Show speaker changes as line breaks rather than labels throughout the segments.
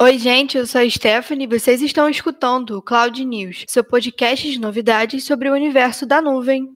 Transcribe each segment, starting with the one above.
Oi, gente, eu sou a Stephanie e vocês estão escutando o Cloud News, seu podcast de novidades sobre o universo da nuvem.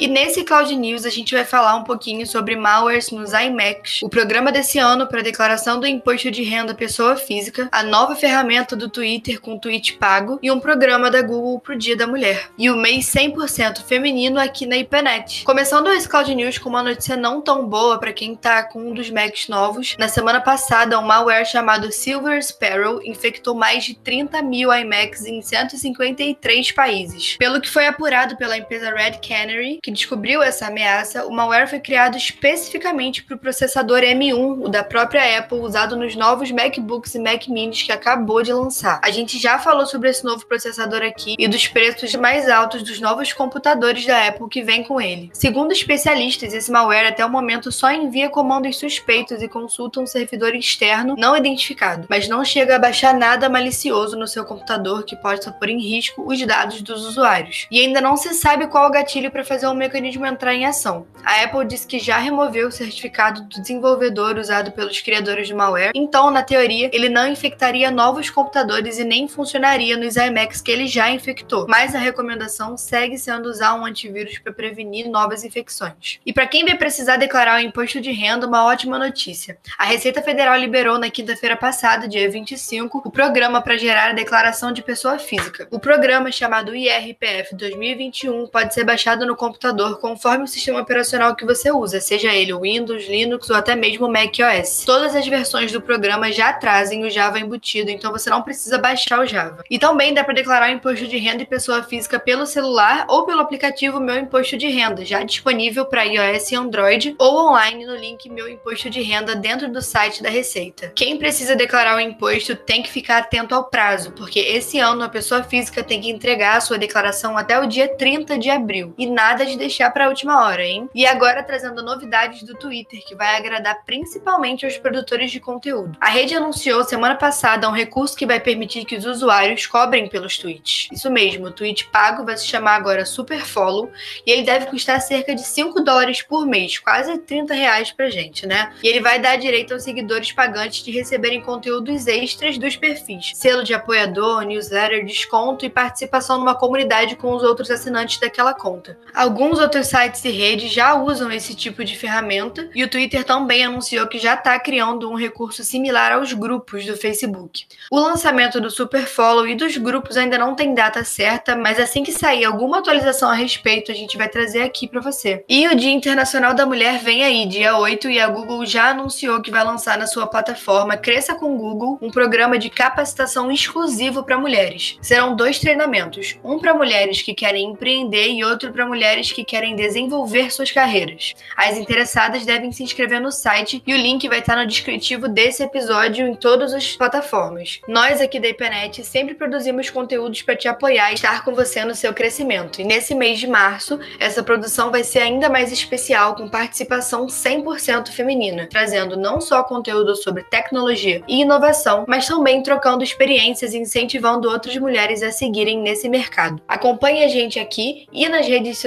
E nesse Cloud News a gente vai falar um pouquinho sobre malwares nos iMacs, o programa desse ano para declaração do imposto de renda pessoa física, a nova ferramenta do Twitter com tweet pago e um programa da Google pro Dia da Mulher. E o mês 100% feminino aqui na IPNET. Começando esse Cloud News com uma notícia não tão boa para quem tá com um dos Macs novos. Na semana passada, um malware chamado Silver Sparrow infectou mais de 30 mil iMacs em 153 países. Pelo que foi apurado pela empresa Red Canary, que descobriu essa ameaça, o malware foi criado especificamente para o processador M1, o da própria Apple, usado nos novos MacBooks e Mac Minis que acabou de lançar. A gente já falou sobre esse novo processador aqui e dos preços mais altos dos novos computadores da Apple que vem com ele. Segundo especialistas, esse malware até o momento só envia comandos suspeitos e consulta um servidor externo não identificado, mas não chega a baixar nada malicioso no seu computador que possa pôr em risco os dados dos usuários. E ainda não se sabe qual o gatilho para fazer um mecanismo entrar em ação. A Apple disse que já removeu o certificado do desenvolvedor usado pelos criadores de malware, então, na teoria, ele não infectaria novos computadores e nem funcionaria nos iMacs que ele já infectou. Mas a recomendação segue sendo usar um antivírus para prevenir novas infecções. E para quem vai precisar declarar o imposto de renda, uma ótima notícia. A Receita Federal liberou na quinta-feira passada, dia 25, o programa para gerar a declaração de pessoa física. O programa, chamado IRPF 2021, pode ser baixado no computador computador conforme o sistema operacional que você usa, seja ele Windows, Linux ou até mesmo macOS. Todas as versões do programa já trazem o Java embutido, então você não precisa baixar o Java. E também dá para declarar o imposto de renda e pessoa física pelo celular ou pelo aplicativo Meu Imposto de Renda, já disponível para iOS e Android, ou online no link Meu Imposto de Renda dentro do site da Receita. Quem precisa declarar o imposto tem que ficar atento ao prazo, porque esse ano a pessoa física tem que entregar a sua declaração até o dia 30 de abril. E nada deixar para a última hora, hein? E agora trazendo novidades do Twitter que vai agradar principalmente aos produtores de conteúdo. A rede anunciou semana passada um recurso que vai permitir que os usuários cobrem pelos tweets. Isso mesmo, o tweet pago vai se chamar agora Super Follow e ele deve custar cerca de 5 dólares por mês, quase 30 reais pra gente, né? E ele vai dar direito aos seguidores pagantes de receberem conteúdos extras dos perfis, selo de apoiador, newsletter, desconto e participação numa comunidade com os outros assinantes daquela conta. Alguns Alguns outros sites e redes já usam esse tipo de ferramenta e o Twitter também anunciou que já está criando um recurso similar aos grupos do Facebook. O lançamento do Superfollow e dos grupos ainda não tem data certa, mas assim que sair alguma atualização a respeito, a gente vai trazer aqui para você. E o Dia Internacional da Mulher vem aí, dia 8, e a Google já anunciou que vai lançar na sua plataforma Cresça com Google um programa de capacitação exclusivo para mulheres. Serão dois treinamentos, um para mulheres que querem empreender e outro para mulheres que que querem desenvolver suas carreiras. As interessadas devem se inscrever no site e o link vai estar no descritivo desse episódio em todas as plataformas. Nós aqui da IPNET sempre produzimos conteúdos para te apoiar e estar com você no seu crescimento. E nesse mês de março, essa produção vai ser ainda mais especial com participação 100% feminina, trazendo não só conteúdo sobre tecnologia e inovação, mas também trocando experiências e incentivando outras mulheres a seguirem nesse mercado. Acompanhe a gente aqui e nas redes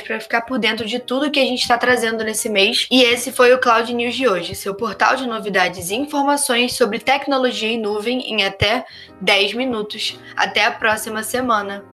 para ficar por dentro de tudo que a gente está trazendo nesse mês. E esse foi o Cloud News de hoje, seu portal de novidades e informações sobre tecnologia e nuvem em até 10 minutos. Até a próxima semana!